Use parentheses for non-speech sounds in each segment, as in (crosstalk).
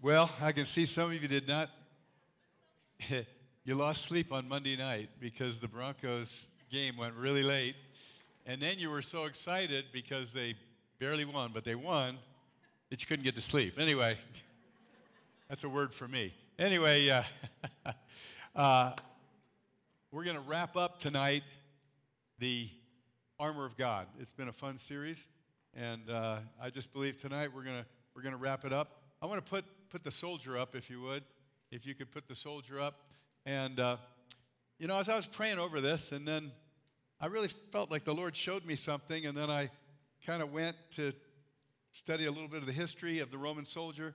Well, I can see some of you did not. (laughs) you lost sleep on Monday night because the Broncos game went really late. And then you were so excited because they barely won, but they won that you couldn't get to sleep. Anyway, (laughs) that's a word for me. Anyway, uh, (laughs) uh, we're going to wrap up tonight the armor of God. It's been a fun series, and uh, I just believe tonight we're going to we're going to wrap it up. I want to put put the soldier up, if you would, if you could put the soldier up. And uh, you know, as I was praying over this, and then I really felt like the Lord showed me something, and then I kind of went to study a little bit of the history of the Roman soldier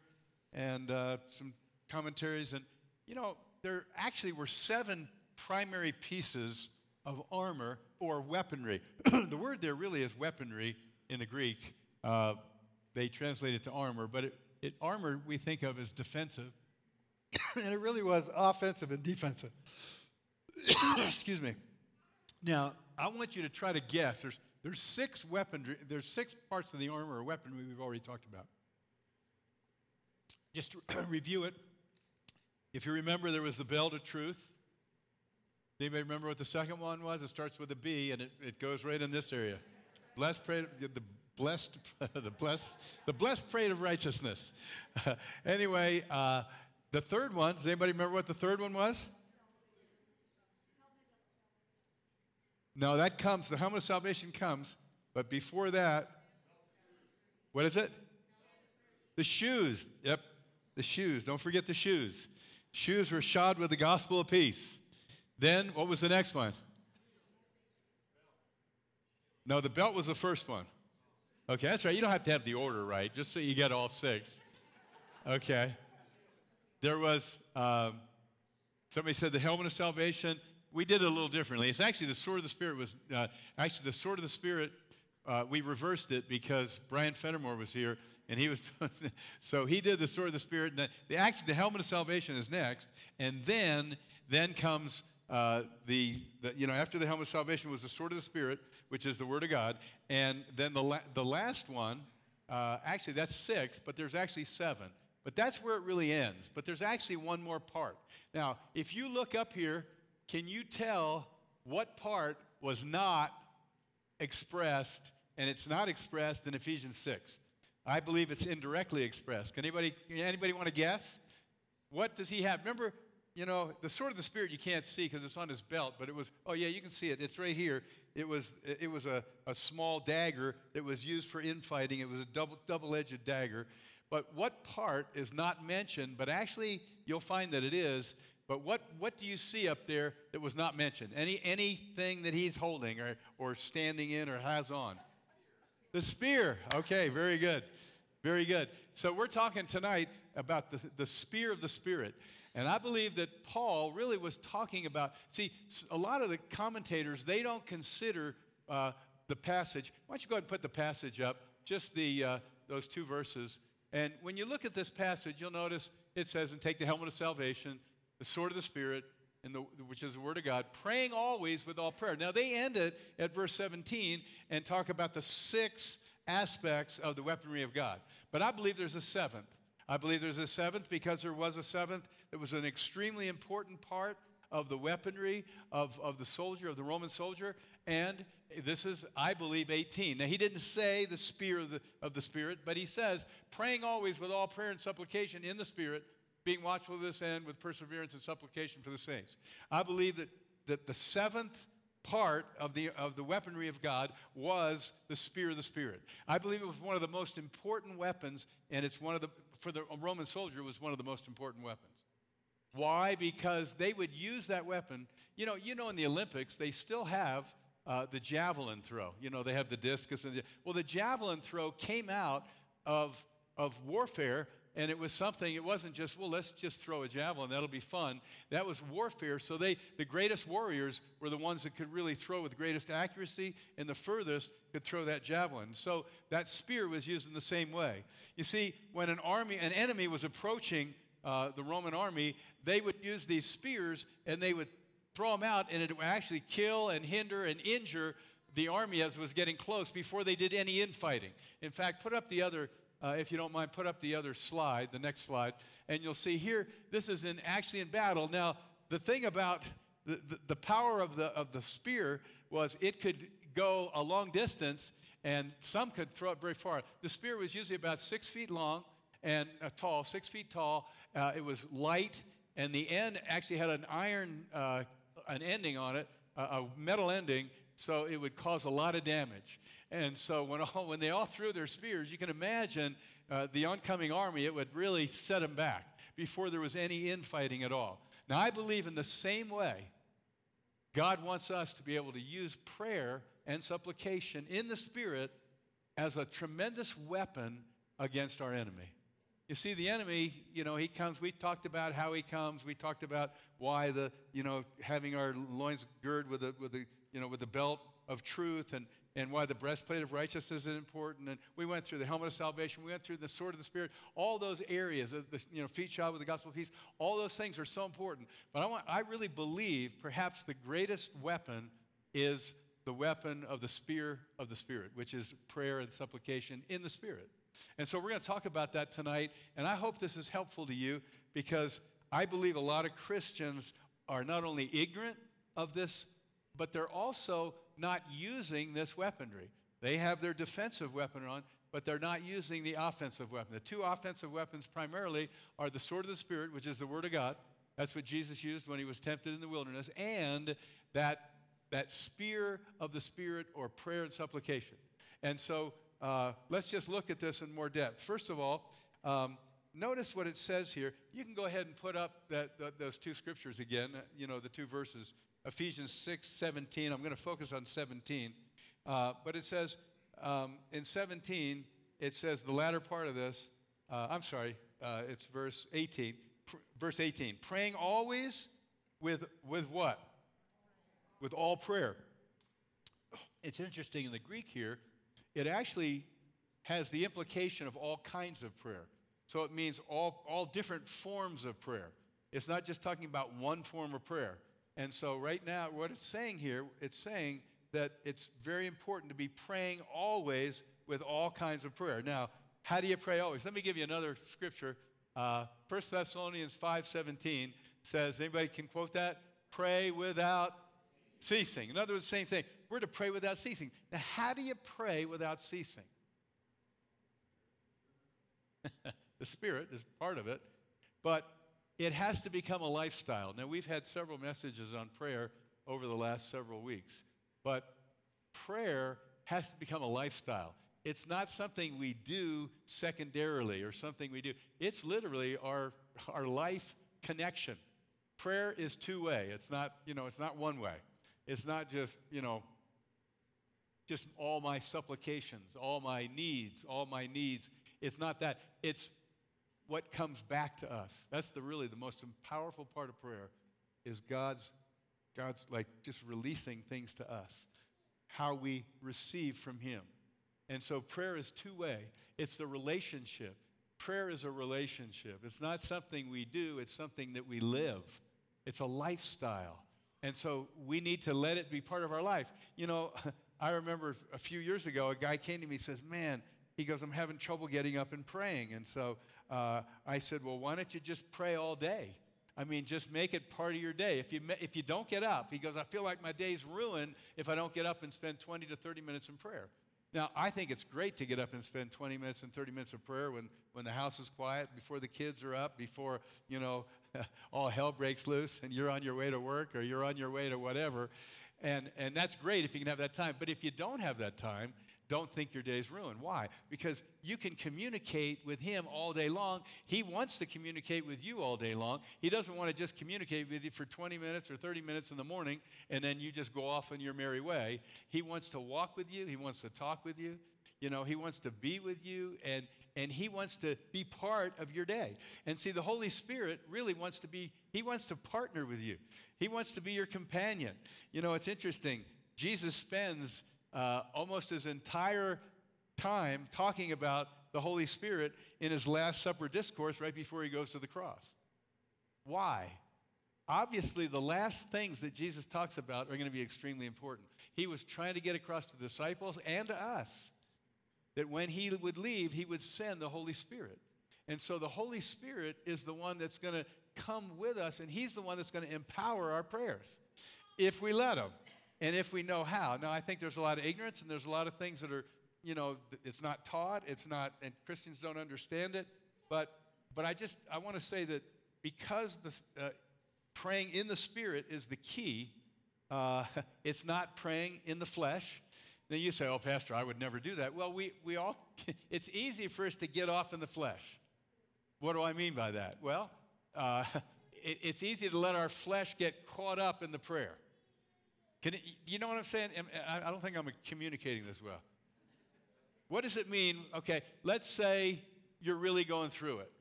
and uh, some commentaries. And, you know, there actually were seven primary pieces of armor or weaponry. (clears throat) the word there really is weaponry in the Greek. Uh, they translate it to armor, but it, it, armor we think of as defensive. (coughs) and it really was offensive and defensive. (coughs) Excuse me. Now, I want you to try to guess. There's, there's six weaponry, there's six parts of the armor or weaponry we've already talked about. Just (coughs) review it. If you remember, there was the belt of truth. Anybody remember what the second one was? It starts with a B and it, it goes right in this area. Blessed, pray, the blessed, (laughs) the blessed, the blessed parade of righteousness. (laughs) anyway, uh, the third one. Does anybody remember what the third one was? No, that comes, the helmet of salvation comes, but before that, what is it? The shoes. Yep, the shoes. Don't forget the shoes. Shoes were shod with the gospel of peace. Then, what was the next one? No, the belt was the first one. Okay, that's right. You don't have to have the order right, just so you get all six. Okay. There was, um, somebody said the helmet of salvation we did it a little differently. It's actually the sword of the Spirit was, uh, actually, the sword of the Spirit, uh, we reversed it because Brian Fenimore was here and he was, (laughs) so he did the sword of the Spirit. And the, the, actually, the helmet of salvation is next. And then, then comes uh, the, the, you know, after the helmet of salvation was the sword of the Spirit, which is the Word of God. And then the, la- the last one, uh, actually, that's six, but there's actually seven. But that's where it really ends. But there's actually one more part. Now, if you look up here can you tell what part was not expressed and it's not expressed in Ephesians 6? I believe it's indirectly expressed. Can anybody, anybody want to guess? What does he have? Remember, you know, the sword of the Spirit you can't see because it's on his belt, but it was, oh yeah, you can see it. It's right here. It was, it was a, a small dagger that was used for infighting. It was a double, double-edged dagger. But what part is not mentioned, but actually you'll find that it is, but what, what do you see up there that was not mentioned? Any, anything that he's holding or, or standing in or has on? The spear. Okay, very good. Very good. So we're talking tonight about the, the spear of the Spirit. And I believe that Paul really was talking about, see, a lot of the commentators, they don't consider uh, the passage. Why don't you go ahead and put the passage up, just the, uh, those two verses. And when you look at this passage, you'll notice it says, and take the helmet of salvation, the sword of the Spirit, the, which is the Word of God, praying always with all prayer. Now, they end it at verse 17 and talk about the six aspects of the weaponry of God. But I believe there's a seventh. I believe there's a seventh because there was a seventh that was an extremely important part of the weaponry of, of the soldier, of the Roman soldier. And this is, I believe, 18. Now, he didn't say the spear of the, of the Spirit, but he says, praying always with all prayer and supplication in the Spirit being watchful to this end with perseverance and supplication for the saints. I believe that, that the seventh part of the, of the weaponry of God was the spear of the Spirit. I believe it was one of the most important weapons, and it's one of the, for the Roman soldier, was one of the most important weapons. Why? Because they would use that weapon. You know, you know, in the Olympics, they still have uh, the javelin throw. You know, they have the discus. And the, well, the javelin throw came out of, of warfare and it was something it wasn't just well let's just throw a javelin that'll be fun. That was warfare. So they the greatest warriors were the ones that could really throw with greatest accuracy and the furthest could throw that javelin. So that spear was used in the same way. You see when an army an enemy was approaching uh, the roman army they would use these spears and they would throw them out and it would actually kill and hinder and injure the army as was getting close before they did any infighting. In fact put up the other uh, if you don't mind, put up the other slide, the next slide, and you'll see here, this is in actually in battle. Now, the thing about the, the, the power of the, of the spear was it could go a long distance, and some could throw it very far. The spear was usually about six feet long and uh, tall, six feet tall. Uh, it was light, and the end actually had an iron, uh, an ending on it, a metal ending, so it would cause a lot of damage. And so when, all, when they all threw their spears, you can imagine uh, the oncoming army, it would really set them back before there was any infighting at all. Now, I believe in the same way, God wants us to be able to use prayer and supplication in the Spirit as a tremendous weapon against our enemy. You see, the enemy, you know, he comes. We talked about how he comes. We talked about why the, you know, having our loins girded with a, with a, you know, with the belt of truth and, and why the breastplate of righteousness is important. And we went through the helmet of salvation. We went through the sword of the Spirit. All those areas, the, you know, feet shod with the gospel of peace. All those things are so important. But I want, I really believe perhaps the greatest weapon is the weapon of the spear of the Spirit, which is prayer and supplication in the Spirit. And so we're going to talk about that tonight. And I hope this is helpful to you because I believe a lot of Christians are not only ignorant of this, but they're also not using this weaponry. They have their defensive weapon on, but they're not using the offensive weapon. The two offensive weapons primarily are the sword of the Spirit, which is the Word of God. That's what Jesus used when he was tempted in the wilderness, and that, that spear of the Spirit or prayer and supplication. And so uh, let's just look at this in more depth. First of all, um, notice what it says here. You can go ahead and put up that, those two scriptures again, you know, the two verses. Ephesians 6 17. I'm going to focus on 17. Uh, but it says um, in 17, it says the latter part of this, uh, I'm sorry, uh, it's verse 18. Pr- verse 18. Praying always with, with what? With all prayer. It's interesting in the Greek here, it actually has the implication of all kinds of prayer. So it means all, all different forms of prayer. It's not just talking about one form of prayer. And so, right now, what it's saying here, it's saying that it's very important to be praying always with all kinds of prayer. Now, how do you pray always? Let me give you another scripture. Uh, 1 Thessalonians 5.17 says, anybody can quote that? Pray without ceasing. In other words, same thing. We're to pray without ceasing. Now, how do you pray without ceasing? (laughs) the Spirit is part of it, but it has to become a lifestyle. Now, we've had several messages on prayer over the last several weeks, but prayer has to become a lifestyle. It's not something we do secondarily or something we do. It's literally our, our life connection. Prayer is two way. It's not, you know, it's not one way. It's not just, you know, just all my supplications, all my needs, all my needs. It's not that. It's what comes back to us. That's the really the most powerful part of prayer is God's God's like just releasing things to us. How we receive from him. And so prayer is two-way. It's the relationship. Prayer is a relationship. It's not something we do, it's something that we live. It's a lifestyle. And so we need to let it be part of our life. You know, (laughs) I remember a few years ago, a guy came to me and says, Man, he goes, I'm having trouble getting up and praying. And so uh, I said, Well, why don't you just pray all day? I mean, just make it part of your day. If you, if you don't get up, he goes, I feel like my day's ruined if I don't get up and spend 20 to 30 minutes in prayer. Now, I think it's great to get up and spend 20 minutes and 30 minutes of prayer when, when the house is quiet, before the kids are up, before, you know, (laughs) all hell breaks loose and you're on your way to work or you're on your way to whatever. And, and that's great if you can have that time. But if you don't have that time, don't think your day's ruined. Why? Because you can communicate with him all day long. He wants to communicate with you all day long. He doesn't want to just communicate with you for 20 minutes or 30 minutes in the morning and then you just go off on your merry way. He wants to walk with you, he wants to talk with you. You know, he wants to be with you and and he wants to be part of your day. And see, the Holy Spirit really wants to be, he wants to partner with you. He wants to be your companion. You know, it's interesting. Jesus spends uh, almost his entire time talking about the Holy Spirit in his Last Supper discourse right before he goes to the cross. Why? Obviously, the last things that Jesus talks about are going to be extremely important. He was trying to get across to the disciples and to us that when he would leave, he would send the Holy Spirit. And so the Holy Spirit is the one that's going to come with us, and he's the one that's going to empower our prayers if we let him and if we know how. Now, I think there's a lot of ignorance and there's a lot of things that are, you know, it's not taught, it's not, and Christians don't understand it. But, but I just, I want to say that because the, uh, praying in the Spirit is the key, uh, (laughs) it's not praying in the flesh. Then you say, oh, Pastor, I would never do that. Well, we, we all, (laughs) it's easy for us to get off in the flesh. What do I mean by that? Well, uh, (laughs) it, it's easy to let our flesh get caught up in the prayer. Can it, you know what I'm saying? I, don't think I'm communicating this well. What does it mean? Okay, let's say you're really going through it.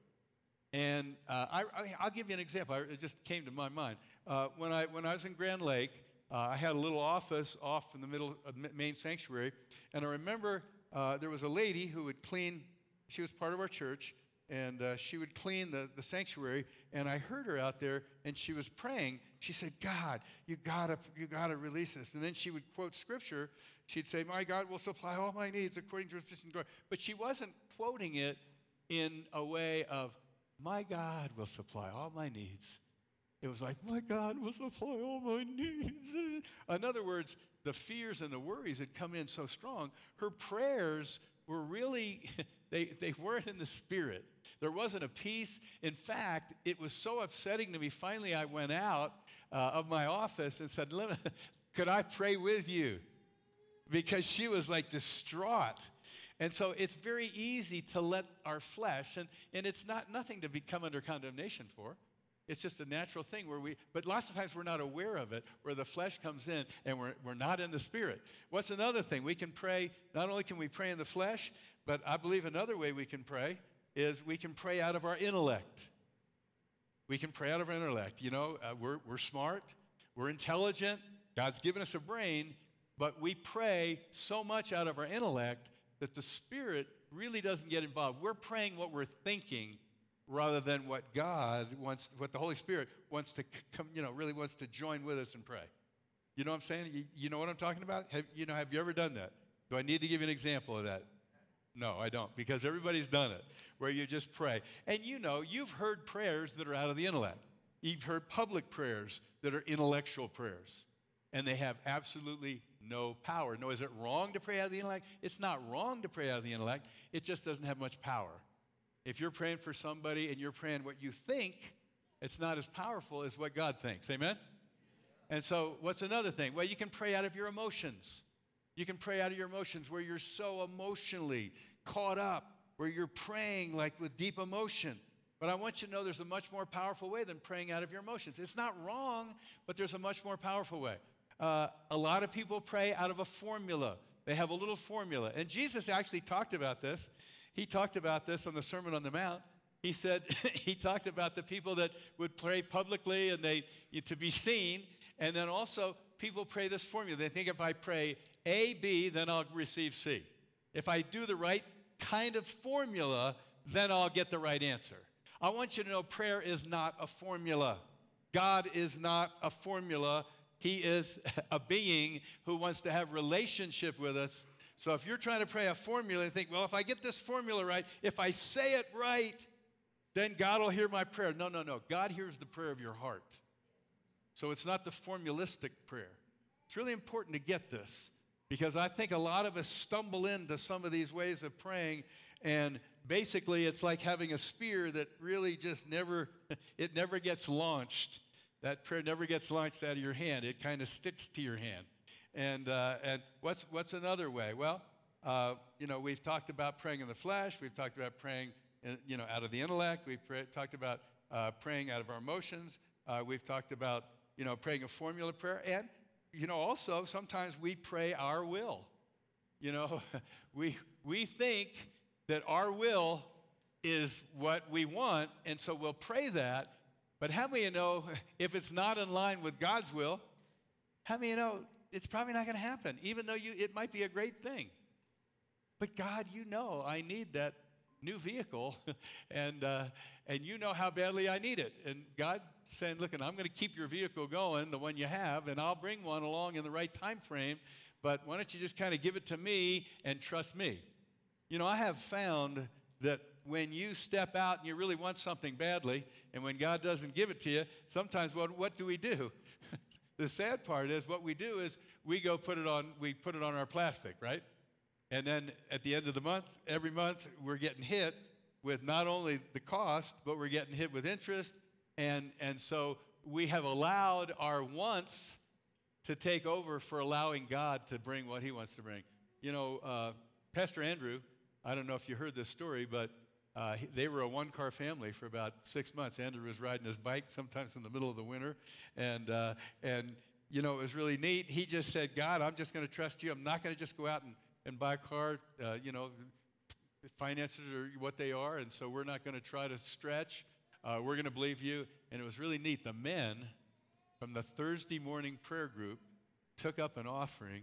And uh, I, will give you an example. It just came to my mind. Uh, when, I, when I was in Grand Lake, uh, I had a little office off in the middle of main sanctuary. And I remember uh, there was a lady who would clean, she was part of our church, and uh, she would clean the, the sanctuary and i heard her out there and she was praying. She said god you gotta you gotta release this. And then she would quote scripture. She'd say my god will supply all my needs according to his riches and glory. But she wasn't quoting it in a way of my god will supply all my needs. It was like my god will supply all my needs. In other words the fears and the worries had come in so strong her prayers were really (laughs) they, they weren't in the spirit there wasn't a peace. In fact, it was so upsetting to me. Finally, I went out uh, of my office and said, (laughs) Could I pray with you? Because she was like distraught. And so it's very easy to let our flesh, and, and it's not nothing to become under condemnation for. It's just a natural thing where we, but lots of times we're not aware of it, where the flesh comes in and we're, we're not in the spirit. What's another thing? We can pray, not only can we pray in the flesh, but I believe another way we can pray is we can pray out of our intellect. We can pray out of our intellect. You know, uh, we're, we're smart, we're intelligent, God's given us a brain, but we pray so much out of our intellect that the Spirit really doesn't get involved. We're praying what we're thinking rather than what God wants, what the Holy Spirit wants to come, you know, really wants to join with us and pray. You know what I'm saying? You, you know what I'm talking about? Have, you know, have you ever done that? Do I need to give you an example of that? No, I don't, because everybody's done it, where you just pray. And you know, you've heard prayers that are out of the intellect. You've heard public prayers that are intellectual prayers, and they have absolutely no power. No, is it wrong to pray out of the intellect? It's not wrong to pray out of the intellect, it just doesn't have much power. If you're praying for somebody and you're praying what you think, it's not as powerful as what God thinks. Amen? And so, what's another thing? Well, you can pray out of your emotions. You can pray out of your emotions where you're so emotionally caught up, where you're praying like with deep emotion. But I want you to know there's a much more powerful way than praying out of your emotions. It's not wrong, but there's a much more powerful way. Uh, a lot of people pray out of a formula. They have a little formula. And Jesus actually talked about this. He talked about this on the Sermon on the Mount. He said, (laughs) he talked about the people that would pray publicly and they to be seen. And then also, people pray this formula. They think if I pray a, B, then I'll receive C. If I do the right kind of formula, then I'll get the right answer. I want you to know prayer is not a formula. God is not a formula. He is (laughs) a being who wants to have relationship with us. So if you're trying to pray a formula and think, well, if I get this formula right, if I say it right, then God will hear my prayer. No, no, no. God hears the prayer of your heart. So it's not the formulistic prayer. It's really important to get this. Because I think a lot of us stumble into some of these ways of praying, and basically it's like having a spear that really just never, (laughs) it never gets launched. That prayer never gets launched out of your hand. It kind of sticks to your hand. And, uh, and what's, what's another way? Well, uh, you know, we've talked about praying in the flesh. We've talked about praying, in, you know, out of the intellect. We've talked about uh, praying out of our emotions. Uh, we've talked about, you know, praying a formula prayer. And you know, also sometimes we pray our will. You know, (laughs) we, we think that our will is what we want, and so we'll pray that. But how many you know (laughs) if it's not in line with God's will, how many you know it's probably not going to happen, even though you, it might be a great thing? But God, you know I need that new vehicle, (laughs) and, uh, and you know how badly I need it. And God saying, look, I'm going to keep your vehicle going, the one you have, and I'll bring one along in the right time frame, but why don't you just kind of give it to me and trust me? You know, I have found that when you step out and you really want something badly, and when God doesn't give it to you, sometimes what, what do we do? (laughs) the sad part is what we do is we go put it on, we put it on our plastic, right? And then at the end of the month, every month, we're getting hit with not only the cost, but we're getting hit with interest. And, and so we have allowed our wants to take over for allowing God to bring what He wants to bring. You know, uh, Pastor Andrew, I don't know if you heard this story, but uh, they were a one car family for about six months. Andrew was riding his bike sometimes in the middle of the winter. And, uh, and you know, it was really neat. He just said, God, I'm just going to trust you. I'm not going to just go out and, and buy a car. Uh, you know, finances are what they are. And so we're not going to try to stretch. Uh, we're going to believe you. And it was really neat. The men from the Thursday morning prayer group took up an offering,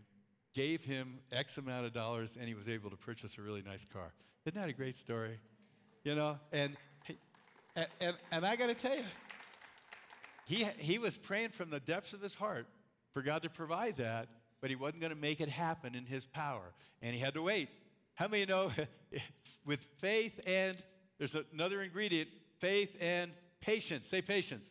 gave him X amount of dollars, and he was able to purchase a really nice car. Isn't that a great story? you know, and, and, and, and I got to tell you, he, he was praying from the depths of his heart for God to provide that, but he wasn't going to make it happen in his power, and he had to wait. How many know (laughs) with faith and there's another ingredient faith and patience? Say patience.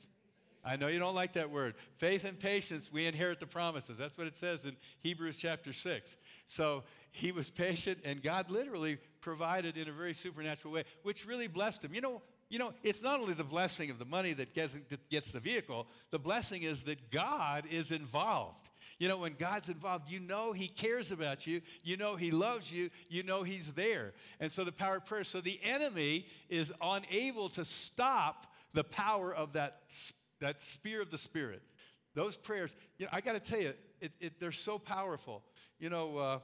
I know you don't like that word. Faith and patience, we inherit the promises. That's what it says in Hebrews chapter 6. So he was patient, and God literally provided in a very supernatural way, which really blessed him. You know, you know, it's not only the blessing of the money that gets, that gets the vehicle, the blessing is that God is involved. You know, when God's involved, you know He cares about you, you know He loves you, you know He's there. And so the power of prayer. So the enemy is unable to stop the power of that, that spear of the Spirit. Those prayers, you know, I got to tell you, it, it, they're so powerful. You know, uh,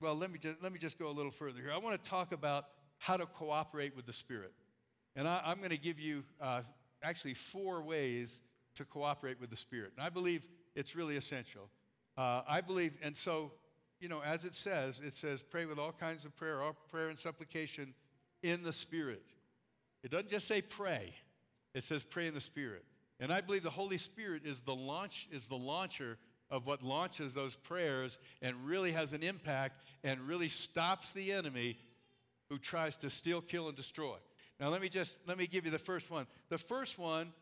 well, let me, just, let me just go a little further here. I want to talk about how to cooperate with the Spirit. And I, am going to give you uh, actually four ways to cooperate with the Spirit. And I believe it's really essential. Uh, I believe, and so, you know, as it says, it says, pray with all kinds of prayer, all prayer and supplication in the Spirit. It doesn't just say pray, it says pray in the Spirit. And I believe the Holy Spirit is the launch, is the launcher of what launches those prayers and really has an impact and really stops the enemy who tries to steal, kill, and destroy. Now, let me just let me give you the first one. The first one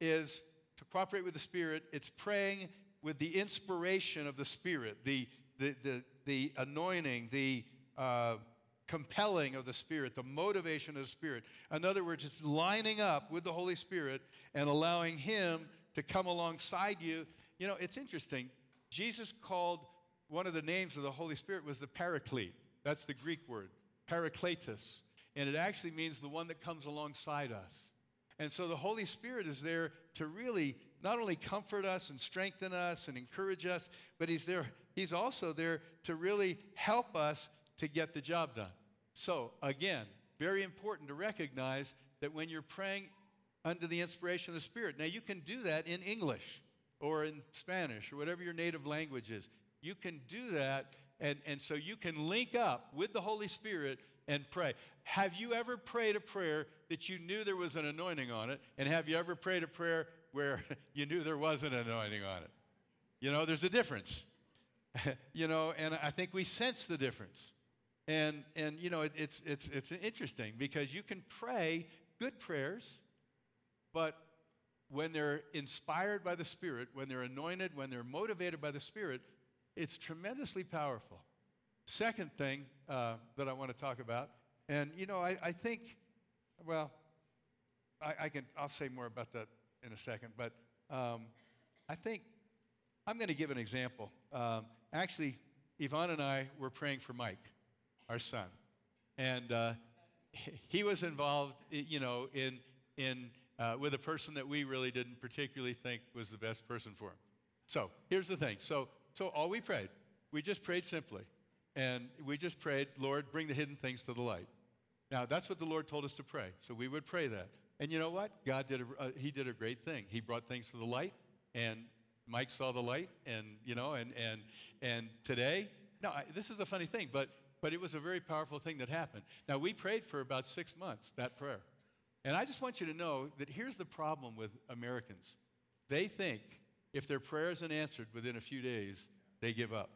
is to cooperate with the Spirit. It's praying with the inspiration of the Spirit, the the the, the anointing, the uh, compelling of the Spirit, the motivation of the Spirit. In other words, it's lining up with the Holy Spirit and allowing Him to come alongside you. You know, it's interesting. Jesus called one of the names of the Holy Spirit was the Paraclete. That's the Greek word, Parakletos. And it actually means the one that comes alongside us. And so the Holy Spirit is there to really not only comfort us and strengthen us and encourage us, but he's there he's also there to really help us to get the job done. So, again, very important to recognize that when you're praying under the inspiration of the Spirit. Now you can do that in English or in Spanish or whatever your native language is. You can do that, and, and so you can link up with the Holy Spirit and pray. Have you ever prayed a prayer that you knew there was an anointing on it? And have you ever prayed a prayer where (laughs) you knew there wasn't an anointing on it? You know, there's a difference. (laughs) you know, and I think we sense the difference. And, and you know, it, it's, it's, it's interesting because you can pray good prayers, but when they're inspired by the Spirit, when they're anointed, when they're motivated by the Spirit, it's tremendously powerful. Second thing uh, that I want to talk about, and you know, I, I think, well, I, I, can, I'll say more about that in a second, but um, I think I'm going to give an example. Um, actually, Yvonne and I were praying for Mike, our son, and uh, he was involved, you know, in in uh, with a person that we really didn't particularly think was the best person for him. So here's the thing. So, so all we prayed, we just prayed simply. And we just prayed, Lord, bring the hidden things to the light. Now, that's what the Lord told us to pray. So we would pray that. And you know what? God did a, uh, he did a great thing. He brought things to the light, and Mike saw the light, and, you know, and, and, and today, now, this is a funny thing, but, but it was a very powerful thing that happened. Now, we prayed for about six months, that prayer. And I just want you to know that here's the problem with Americans they think if their prayer isn't answered within a few days, they give up.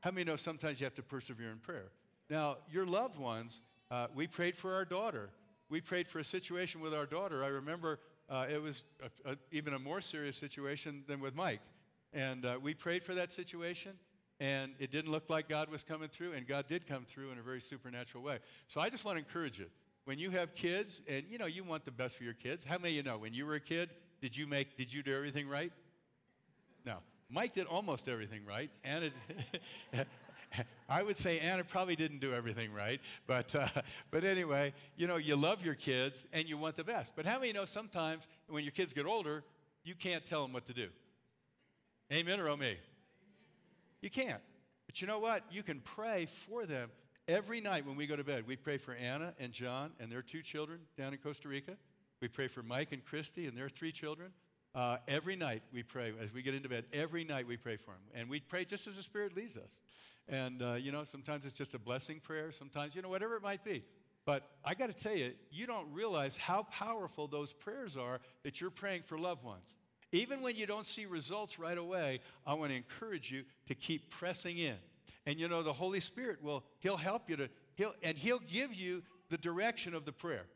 How many know sometimes you have to persevere in prayer? Now, your loved ones, uh, we prayed for our daughter. We prayed for a situation with our daughter. I remember uh, it was a, a, even a more serious situation than with Mike. And uh, we prayed for that situation, and it didn't look like God was coming through, and God did come through in a very supernatural way. So I just want to encourage you. When you have kids, and you know you want the best for your kids, how many of you know when you were a kid, did you make did you do everything right? No. Mike did almost everything right. Anna, (laughs) I would say Anna probably didn't do everything right, but, uh, but anyway, you know, you love your kids and you want the best. But how many know sometimes when your kids get older, you can't tell them what to do? Amen or oh me? You can't. But you know what? You can pray for them every night when we go to bed. We pray for Anna and John and their two children down in Costa Rica. We pray for Mike and Christy and their three children. Uh, every night we pray as we get into bed. Every night we pray for them, and we pray just as the Spirit leads us. And uh, you know, sometimes it's just a blessing prayer. Sometimes you know, whatever it might be. But I got to tell you, you don't realize how powerful those prayers are that you're praying for loved ones. Even when you don't see results right away, I want to encourage you to keep pressing in. And you know, the Holy Spirit will, He'll help you to, He'll, and He'll give you the direction of the prayer.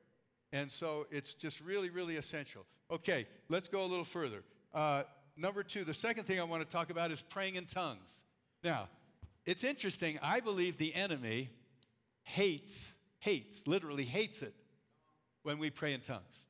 And so it's just really, really essential. Okay, let's go a little further. Uh, number two, the second thing I want to talk about is praying in tongues. Now, it's interesting. I believe the enemy hates, hates, literally hates it when we pray in tongues.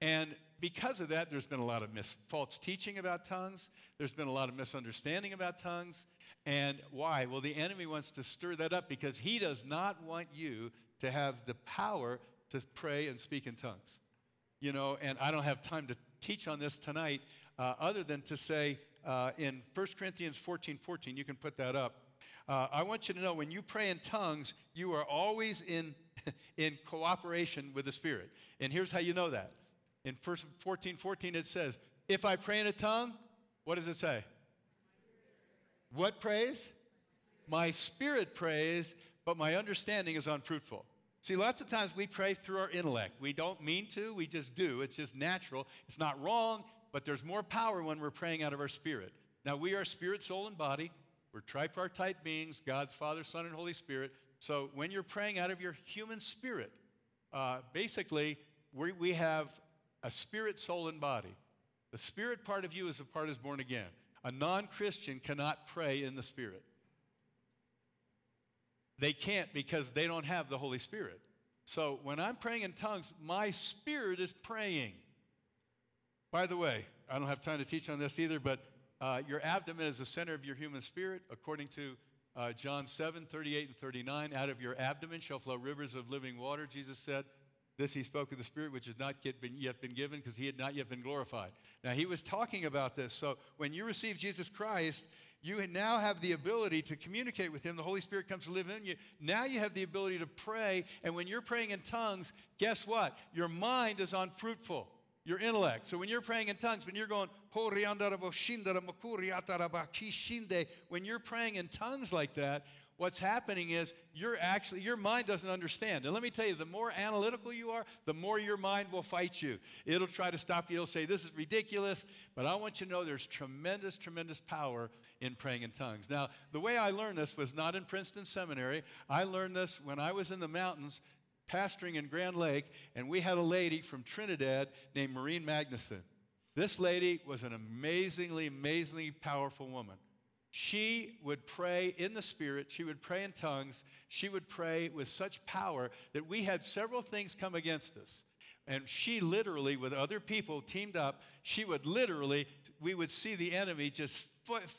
And because of that, there's been a lot of mis- false teaching about tongues. There's been a lot of misunderstanding about tongues. And why? Well, the enemy wants to stir that up because he does not want you to have the power to pray and speak in tongues. You know, and I don't have time to teach on this tonight, uh, other than to say uh, in 1 Corinthians 14 14, you can put that up. Uh, I want you to know when you pray in tongues, you are always in, (laughs) in cooperation with the Spirit. And here's how you know that. In 1 14 14, it says, If I pray in a tongue, what does it say? What praise? My spirit prays, but my understanding is unfruitful. See, lots of times we pray through our intellect. We don't mean to, we just do. It's just natural. It's not wrong, but there's more power when we're praying out of our spirit. Now, we are spirit, soul, and body. We're tripartite beings God's Father, Son, and Holy Spirit. So when you're praying out of your human spirit, uh, basically, we, we have a spirit, soul, and body. The spirit part of you is the part is born again. A non Christian cannot pray in the spirit. They can't because they don't have the Holy Spirit. So when I'm praying in tongues, my spirit is praying. By the way, I don't have time to teach on this either, but uh, your abdomen is the center of your human spirit, according to uh, John 7 38 and 39. Out of your abdomen shall flow rivers of living water, Jesus said. This he spoke of the Spirit, which has not yet been, yet been given because he had not yet been glorified. Now, he was talking about this. So, when you receive Jesus Christ, you now have the ability to communicate with Him. The Holy Spirit comes to live in you. Now you have the ability to pray. And when you're praying in tongues, guess what? Your mind is unfruitful, your intellect. So when you're praying in tongues, when you're going, when you're praying in tongues like that, what's happening is you're actually your mind doesn't understand. And let me tell you the more analytical you are the more your mind will fight you. It'll try to stop you. It'll say this is ridiculous but i want you to know there's tremendous tremendous power in praying in tongues. Now the way i learned this was not in princeton seminary. I learned this when i was in the mountains pastoring in grand lake and we had a lady from trinidad named maureen magnuson. This lady was an amazingly amazingly powerful woman she would pray in the Spirit. She would pray in tongues. She would pray with such power that we had several things come against us. And she literally, with other people teamed up, she would literally, we would see the enemy just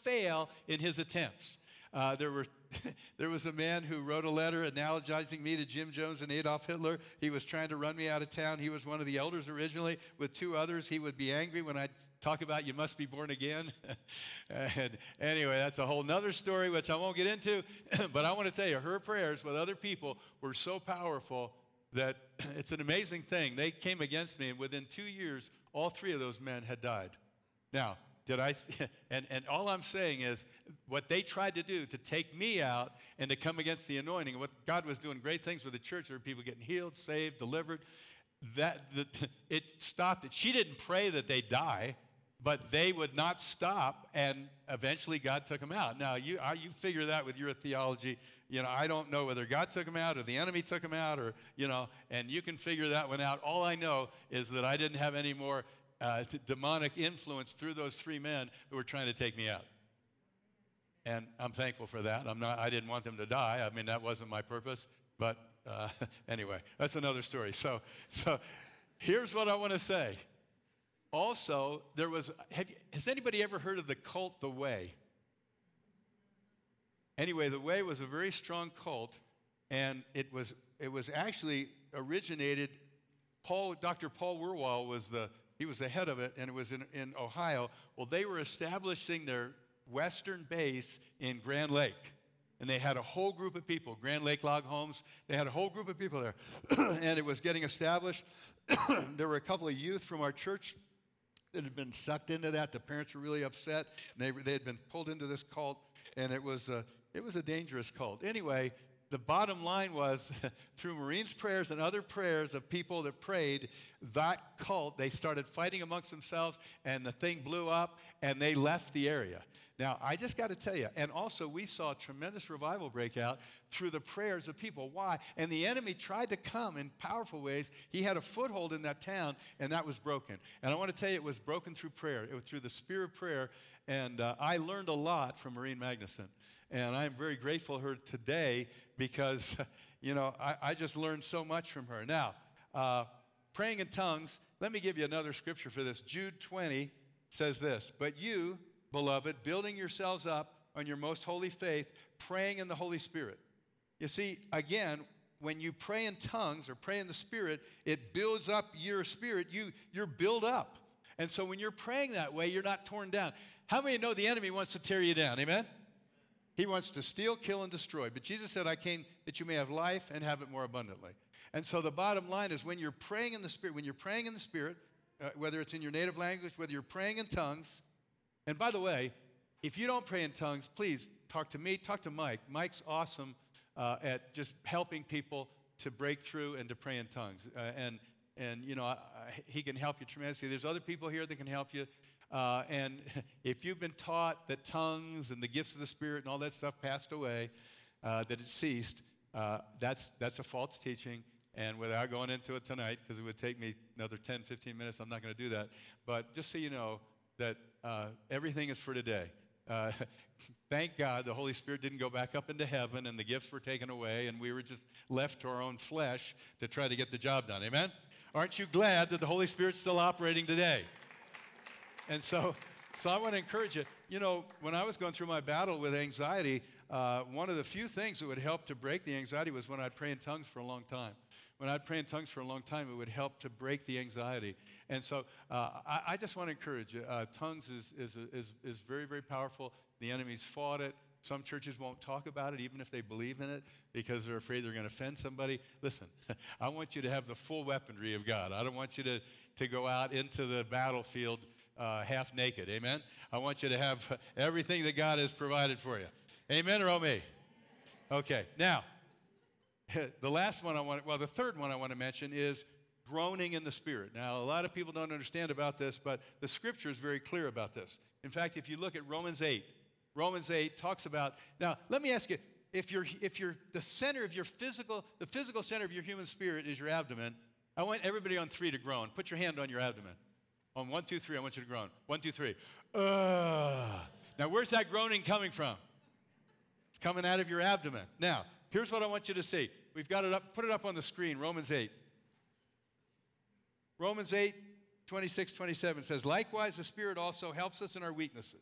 fail in his attempts. Uh, there, were, (laughs) there was a man who wrote a letter analogizing me to Jim Jones and Adolf Hitler. He was trying to run me out of town. He was one of the elders originally. With two others, he would be angry when I talk about you must be born again. (laughs) and anyway, that's a whole nother story, which I won't get into. (clears throat) but I want to tell you, her prayers with other people were so powerful that (clears throat) it's an amazing thing. They came against me, and within two years, all three of those men had died. Now, did I? (laughs) And, and all I'm saying is what they tried to do to take me out and to come against the anointing, what God was doing great things with the church. There were people getting healed, saved, delivered. That, that (laughs) it stopped it. She didn't pray that they die but they would not stop, and eventually God took them out. Now, you, you figure that with your theology. You know, I don't know whether God took them out or the enemy took them out, or, you know, and you can figure that one out. All I know is that I didn't have any more uh, demonic influence through those three men who were trying to take me out. And I'm thankful for that. I'm not, I didn't want them to die. I mean, that wasn't my purpose. But uh, (laughs) anyway, that's another story. So, so here's what I want to say. Also, there was, have you, has anybody ever heard of the cult The Way? Anyway, The Way was a very strong cult, and it was, it was actually originated, Paul, Dr. Paul Wierwille was the, he was the head of it, and it was in, in Ohio. Well, they were establishing their western base in Grand Lake. And they had a whole group of people, Grand Lake Log Homes, they had a whole group of people there. (coughs) and it was getting established. (coughs) there were a couple of youth from our church had been sucked into that. The parents were really upset. They, they had been pulled into this cult, and it was, a, it was a dangerous cult. Anyway, the bottom line was (laughs) through Maureen's prayers and other prayers of people that prayed, that cult, they started fighting amongst themselves, and the thing blew up, and they left the area. Now, I just got to tell you, and also we saw tremendous revival break out through the prayers of people. Why? And the enemy tried to come in powerful ways. He had a foothold in that town, and that was broken. And I want to tell you, it was broken through prayer, it was through the spirit of prayer. And uh, I learned a lot from Maureen Magnuson. And I'm very grateful for her today because, (laughs) you know, I, I, just learned so much from her. Now, uh, praying in tongues, let me give you another scripture for this. Jude 20 says this But you, beloved, building yourselves up on your most holy faith, praying in the Holy Spirit. You see, again, when you pray in tongues or pray in the Spirit, it builds up your spirit. You, you're built up. And so when you're praying that way, you're not torn down. How many know the enemy wants to tear you down? Amen? He wants to steal, kill, and destroy. But Jesus said, I came that you may have life and have it more abundantly. And so the bottom line is when you're praying in the Spirit, when you're praying in the Spirit, uh, whether it's in your native language, whether you're praying in tongues, and by the way, if you don't pray in tongues, please talk to me, talk to Mike. Mike's awesome uh, at just helping people to break through and to pray in tongues. Uh, and, and, you know, I, I, he can help you tremendously. There's other people here that can help you. Uh, and (laughs) if you've been taught that tongues and the gifts of the Spirit and all that stuff passed away, uh, that it ceased, uh, that's, that's a false teaching. And without going into it tonight, because it would take me another 10, 15 minutes, I'm not going to do that. But just so you know, that uh, everything is for today. Uh, (laughs) thank God the Holy Spirit didn't go back up into heaven and the gifts were taken away and we were just left to our own flesh to try to get the job done. Amen? Aren't you glad that the Holy Spirit's still operating today? And so, so I want to encourage you. You know, when I was going through my battle with anxiety, uh, one of the few things that would help to break the anxiety was when I'd pray in tongues for a long time when I'd pray in tongues for a long time, it would help to break the anxiety. And so uh, I, I, just want to encourage you. Uh, tongues is, is, is, is very, very powerful. The enemy's fought it. Some churches won't talk about it, even if they believe in it, because they're afraid they're going to offend somebody. Listen, (laughs) I want you to have the full weaponry of God. I don't want you to, to go out into the battlefield uh, half naked. Amen? I want you to have (laughs) everything that God has provided for you. Amen or oh me? Okay, now. (laughs) the last one I want, well, the third one I want to mention is groaning in the Spirit. Now, a lot of people don't understand about this, but the scripture is very clear about this. In fact, if you look at Romans 8, Romans 8 talks about, now, let me ask you, if you're, if you're the center of your physical, the physical center of your human spirit is your abdomen, I want everybody on three to groan. Put your hand on your abdomen. On one, two, three, I want you to groan. One, two, three. Uh. Now, where's that groaning coming from? It's coming out of your abdomen. Now, Here's what I want you to see. We've got it up, put it up on the screen, Romans 8. Romans 8, 26, 27 says, Likewise, the Spirit also helps us in our weaknesses.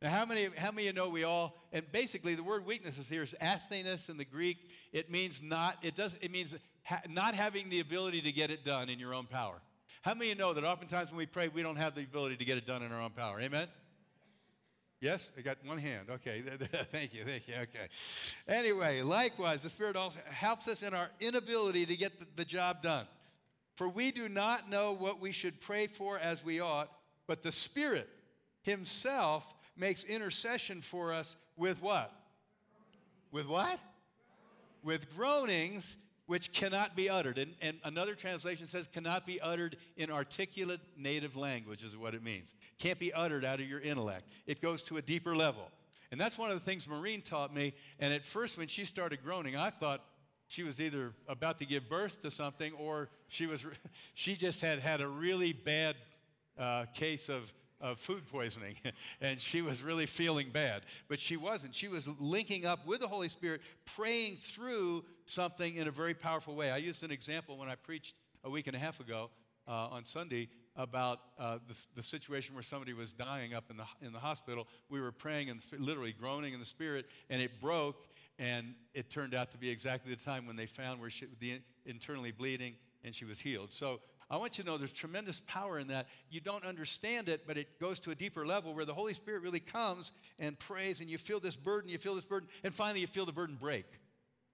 Now, how many, how many of you know we all, and basically the word weaknesses here is asthenes in the Greek. It means not, it does, it means ha- not having the ability to get it done in your own power. How many of you know that oftentimes when we pray, we don't have the ability to get it done in our own power? Amen? Yes? I got one hand. Okay. (laughs) thank you. Thank you. Okay. Anyway, likewise, the Spirit also helps us in our inability to get the, the job done. For we do not know what we should pray for as we ought, but the Spirit Himself makes intercession for us with what? With what? With groanings which cannot be uttered. And, and, another translation says cannot be uttered in articulate native language, is what it means. Can't be uttered out of your intellect. It goes to a deeper level. And that's one of the things Maureen taught me. And at first, when she started groaning, I thought she was either about to give birth to something or she, was, (laughs) she just had had a really bad uh, case of of food poisoning, (laughs) and she was really feeling bad. But she wasn't. She was linking up with the Holy Spirit, praying through something in a very powerful way. I used an example when I preached a week and a half ago uh, on Sunday about uh, the, the, situation where somebody was dying up in the, in the hospital. We were praying and literally groaning in the Spirit, and it broke, and it turned out to be exactly the time when they found where she the internally bleeding and she was healed. So I want you to know there's tremendous power in that. You don't understand it, but it goes to a deeper level where the Holy Spirit really comes and prays, and you feel this burden, you feel this burden, and finally you feel the burden break.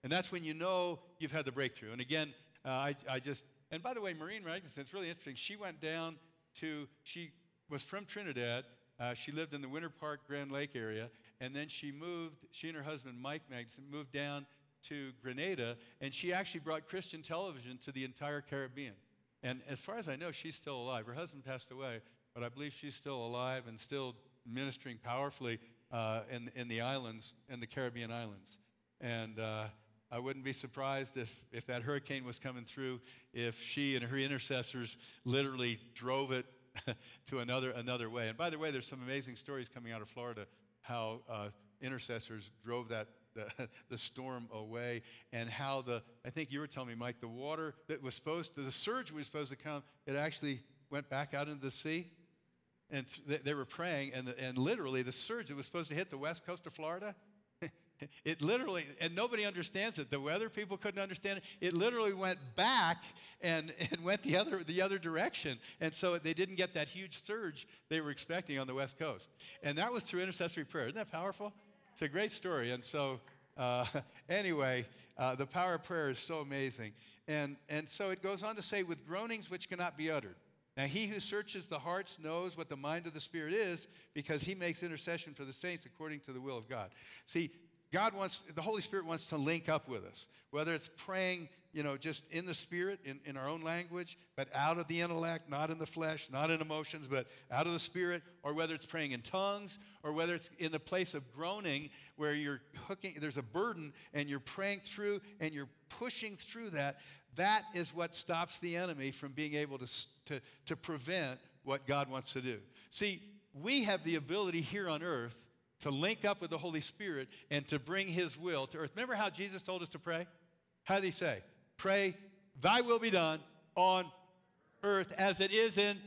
And that's when you know you've had the breakthrough. And again, uh, I, I just, and by the way, Maureen Ragsdon, it's really interesting. She went down to, she was from Trinidad. Uh, she lived in the Winter Park Grand Lake area, and then she moved, she and her husband, Mike Magson, moved down to Grenada, and she actually brought Christian television to the entire Caribbean. And as far as I know, she's still alive. Her husband passed away, but I believe she's still alive and still ministering powerfully uh, in, in the islands, in the Caribbean islands. And uh, I wouldn't be surprised if, if that hurricane was coming through, if she and her intercessors literally drove it (laughs) to another, another way. And by the way, there's some amazing stories coming out of Florida how uh, intercessors drove that the, (laughs) the storm away and how the, I think you were telling me, Mike, the water that was supposed to, the surge was supposed to come, it actually went back out into the sea. And they were praying, and, and literally the surge that was supposed to hit the west coast of Florida, (laughs) it literally, and nobody understands it. The weather people couldn't understand it. It literally went back and, (laughs) and went the other, the other direction. And so they didn't get that huge surge they were expecting on the West Coast. And that was through intercessory prayer. Isn't that powerful? It's a great story. And so, uh, (laughs) anyway, uh, the power of prayer is so amazing. And, and so it goes on to say, with groanings which cannot be uttered. Now, he who searches the hearts knows what the mind of the Spirit is because he makes intercession for the saints according to the will of God. See, God wants, the Holy Spirit wants to link up with us, whether it's praying, you know, just in the Spirit, in, in our own language, but out of the intellect, not in the flesh, not in emotions, but out of the Spirit, or whether it's praying in tongues, or whether it's in the place of groaning where you're hooking, there's a burden and you're praying through and you're pushing through that. That is what stops the enemy from being able to, to, to prevent what God wants to do. See, we have the ability here on earth to link up with the Holy Spirit and to bring His will to earth. Remember how Jesus told us to pray? How did He say? Pray, Thy will be done on earth as it is in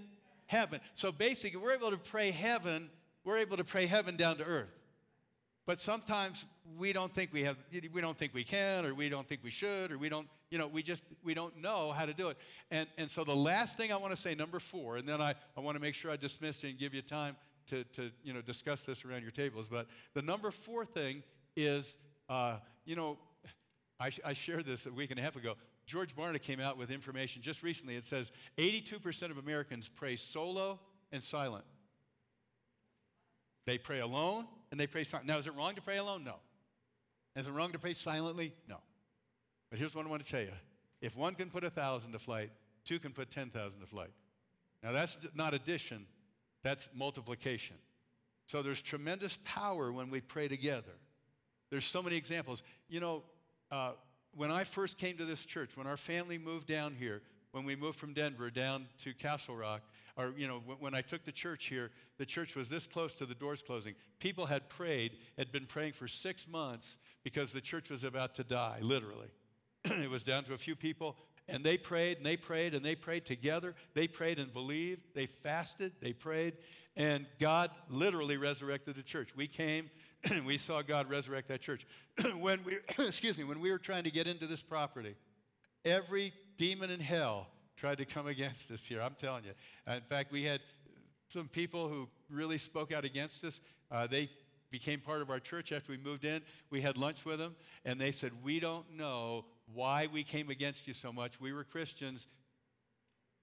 heaven. So basically, we're able to pray heaven, we're able to pray heaven down to earth. But sometimes we don't think we have, we don't think we can, or we don't think we should, or we don't, you know, we just, we don't know how to do it. And, and so the last thing I want to say, number four, and then I, I want to make sure I dismiss it and give you time to, to you know, discuss this around your tables. But the number four thing is, uh, you know, I, I shared this a week and a half ago. George Barna came out with information just recently. It says 82% of Americans pray solo and silent. They pray alone and they pray silent. Now, is it wrong to pray alone? No. Is it wrong to pray silently? No. But here's what I want to tell you. If one can put a thousand to flight, two can put 10,000 to flight. Now, that's not addition, that's multiplication. So there's tremendous power when we pray together. There's so many examples. You know, uh, when I first came to this church, when our family moved down here, when we moved from Denver down to Castle Rock, or, you know, when I took the church here, the church was this close to the doors closing. People had prayed, had been praying for six months because the church was about to die, literally. (clears throat) it was down to a few people. And they prayed and they prayed and they prayed together. They prayed and believed. They fasted. They prayed. And God literally resurrected the church. We came (clears throat) and we saw God resurrect that church. (clears throat) when we, (clears throat) excuse me, when we were trying to get into this property, every demon in hell tried to come (laughs) against us here. I'm telling you. In fact, we had some people who really spoke out against us. Uh, they became part of our church after we moved in. We had lunch with them, and they said, We don't know why we came against you so much. We were Christians.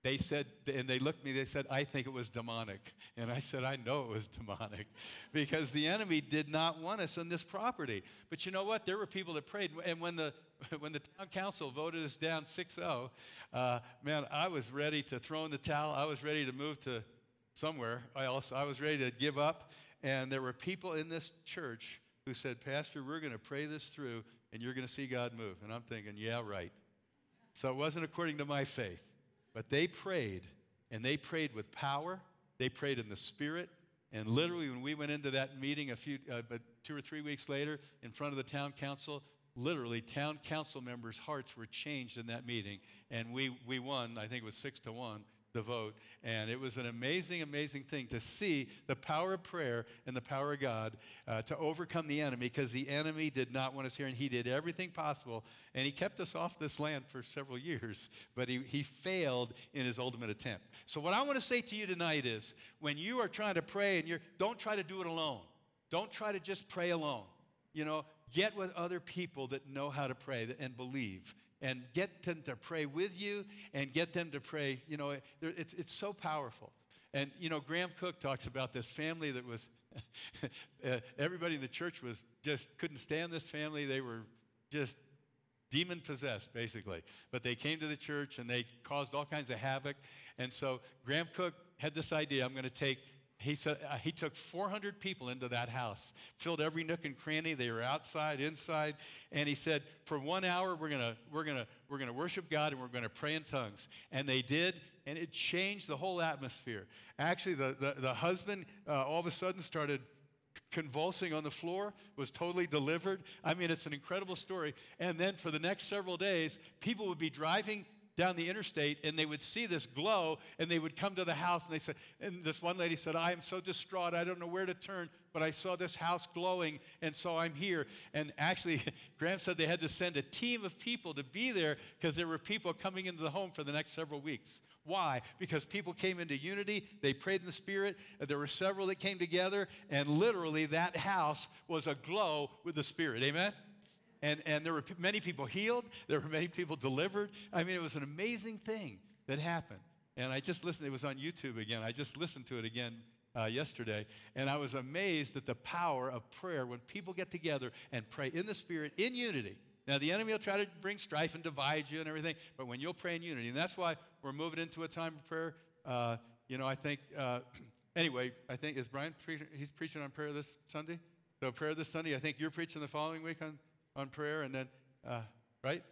they said, and they looked at me, they said, I think it was demonic. And I said, I know it was (laughs) demonic because the enemy did not want us on this property. But you know what? There were people that prayed. And when the, (laughs) when the town council voted us down 6 0, uh, man, I was ready to throw in the towel. I was ready to move to somewhere else. I was ready to give up. And there were people in this church who said, Pastor, we're going to pray this through and you're going to see God move. And I'm thinking, yeah, right. So it wasn't according to my faith. But they prayed, and they prayed with power. They prayed in the Spirit. And literally, when we went into that meeting a few, uh, but two or three weeks later, in front of the town council, literally, town council members' hearts were changed in that meeting, and we we won. I think it was six to one the vote. And it was an amazing, amazing thing to see the power of prayer and the power of God uh, to overcome the enemy because the enemy did not want us here and he did everything possible. And he kept us off this land for several years, but he, he failed in his ultimate attempt. So, what I want to say to you tonight is when you are trying to pray and you're, don't try to do it alone, don't try to just pray alone. You know, get with other people that know how to pray and believe and get them to pray with you and get them to pray. You know, it's, it's so powerful. And, you know, Graham Cooke talks about this family that was, (laughs) uh, everybody in the church was just couldn't stand this family. They were just demon possessed, basically. But they came to the church and they caused all kinds of havoc. And so Graham Cooke had this idea I'm going to take he said uh, he took 400 people into that house, filled every nook and cranny. They were outside, inside, and he said, "For one hour, we're gonna we're gonna we're gonna worship God and we're gonna pray in tongues." And they did, and it changed the whole atmosphere. Actually, the the, the husband uh, all of a sudden started convulsing on the floor, was totally delivered. I mean, it's an incredible story. And then for the next several days, people would be driving down the interstate and they would see this glow and they would come to the house and they said, and this one lady said, I am so distraught, I don't know where to turn, but I saw this house glowing and so I'm here. And actually, (laughs) Graham said they had to send a team of people to be there because there were people coming into the home for the next several weeks. Why? Because people came into unity, they prayed in the Spirit, there were several that came together, and literally that house was aglow with the Spirit. Amen? And, and there were many people healed, there were many people delivered. I mean, it was an amazing thing that happened. And I just listened, it was on YouTube again. I just listened to it again uh, yesterday, and I was amazed at the power of prayer when people get together and pray in the Spirit, in unity. Now, the enemy will try to bring strife and divide you and everything, but when you'll pray in unity, and that's why we're moving into a time of prayer. Uh, you know, I think, uh, (clears throat) anyway, I think, is Brian, pre- he's preaching on prayer this Sunday? So, prayer this Sunday. I think you're preaching the following week on on prayer, and then, uh, right?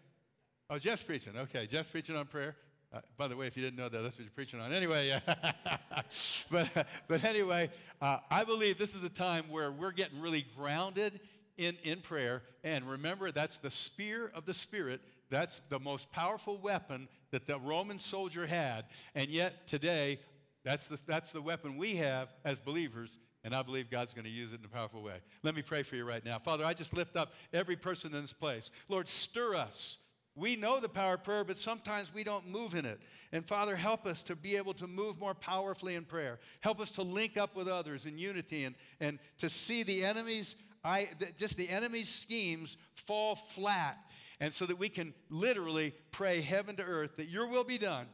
Oh, Jeff's preaching. Okay, Jeff's preaching on prayer. Uh, by the way, if you didn't know that, that's what you're preaching on. Anyway, yeah. (laughs) but, but anyway, uh, I believe this is a time where we're getting really grounded in, in prayer. And remember, that's the spear of the Spirit. That's the most powerful weapon that the Roman soldier had. And yet, today, that's the, that's the weapon we have as believers and I believe God's going to use it in a powerful way. Let me pray for you right now. Father, I just lift up every person in this place. Lord, stir us. We know the power of prayer, but sometimes we don't move in it. And Father, help us to be able to move more powerfully in prayer. Help us to link up with others in unity and, and to see the enemy's, I, just the enemy's schemes fall flat. And so that we can literally pray heaven to earth that your will be done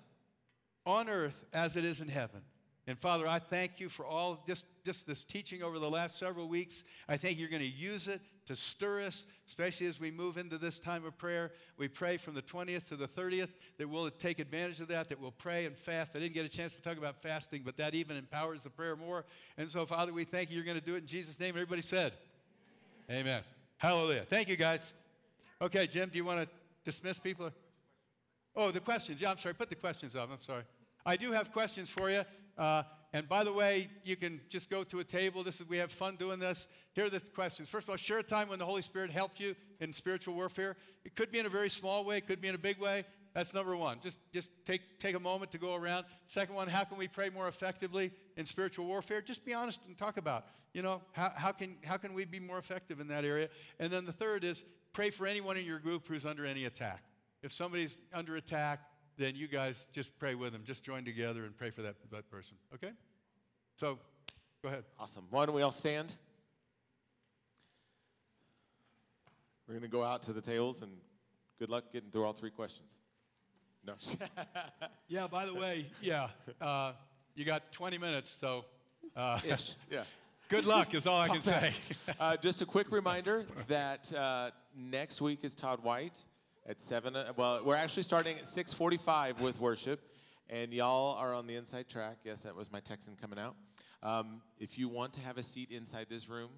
on earth as it is in heaven. And Father, I thank you for all just, this teaching over the last several weeks. I think you're going to use it to stir us, especially as we move into this time of prayer. We pray from the 20th to the 30th that we'll take advantage of that, that we'll pray and fast. I didn't get a chance to talk about fasting, but that even empowers the prayer more. And so, Father, we thank you. You're going to do it in Jesus' name. Everybody said, Amen. Amen. Hallelujah. Thank you, guys. Okay, Jim, do you want to dismiss people? Oh, the questions. Yeah, I'm sorry. Put the questions up. I'm sorry. I do have questions for you. Uh, and by the way, you can just go to a table. This is we have fun doing this. Here are the questions. First of all, share a time when the Holy Spirit helped you in spiritual warfare. It could be in a very small way, it could be in a big way. That's number one. Just, just take, take a moment to go around. Second one, how can we pray more effectively in spiritual warfare? Just be honest and talk about, you know, how, how, can, how can we be more effective in that area? And then the third is pray for anyone in your group who's under any attack. If somebody's under attack, then you guys just pray with them. Just join together and pray for that, that person. Okay? So, go ahead. Awesome. Why don't we all stand? We're going to go out to the tables and good luck getting through all three questions. No. (laughs) Yeah, by the way, yeah, uh, you got 20 minutes, so uh, Ish. Yeah. good luck is all I can Talk say. (laughs) uh, just a quick reminder that uh, next week is Todd White at seven. Uh, well, we're actually starting at six forty-five with worship, and y'all are on the inside track. Yes, that was my Texan coming out. Um, if you want to have a seat inside this room,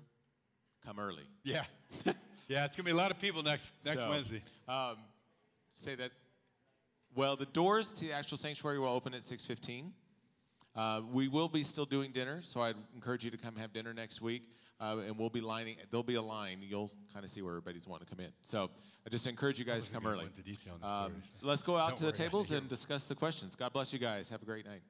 come early. Yeah. (laughs) Yeah, it's going to be a lot of people next, next So, Wednesday. Um, say that. Well, the doors to the actual sanctuary will open at 6:15. Uh, we will be still doing dinner, so I'd encourage you to come have dinner next week, uh, and we'll be lining. There'll be a line. You'll kind of see where everybody's wanting to come in. So I just encourage you guys to come early. into detail on the Um, let's go out Don't to the tables and discuss the questions. God bless you guys. Have a great night.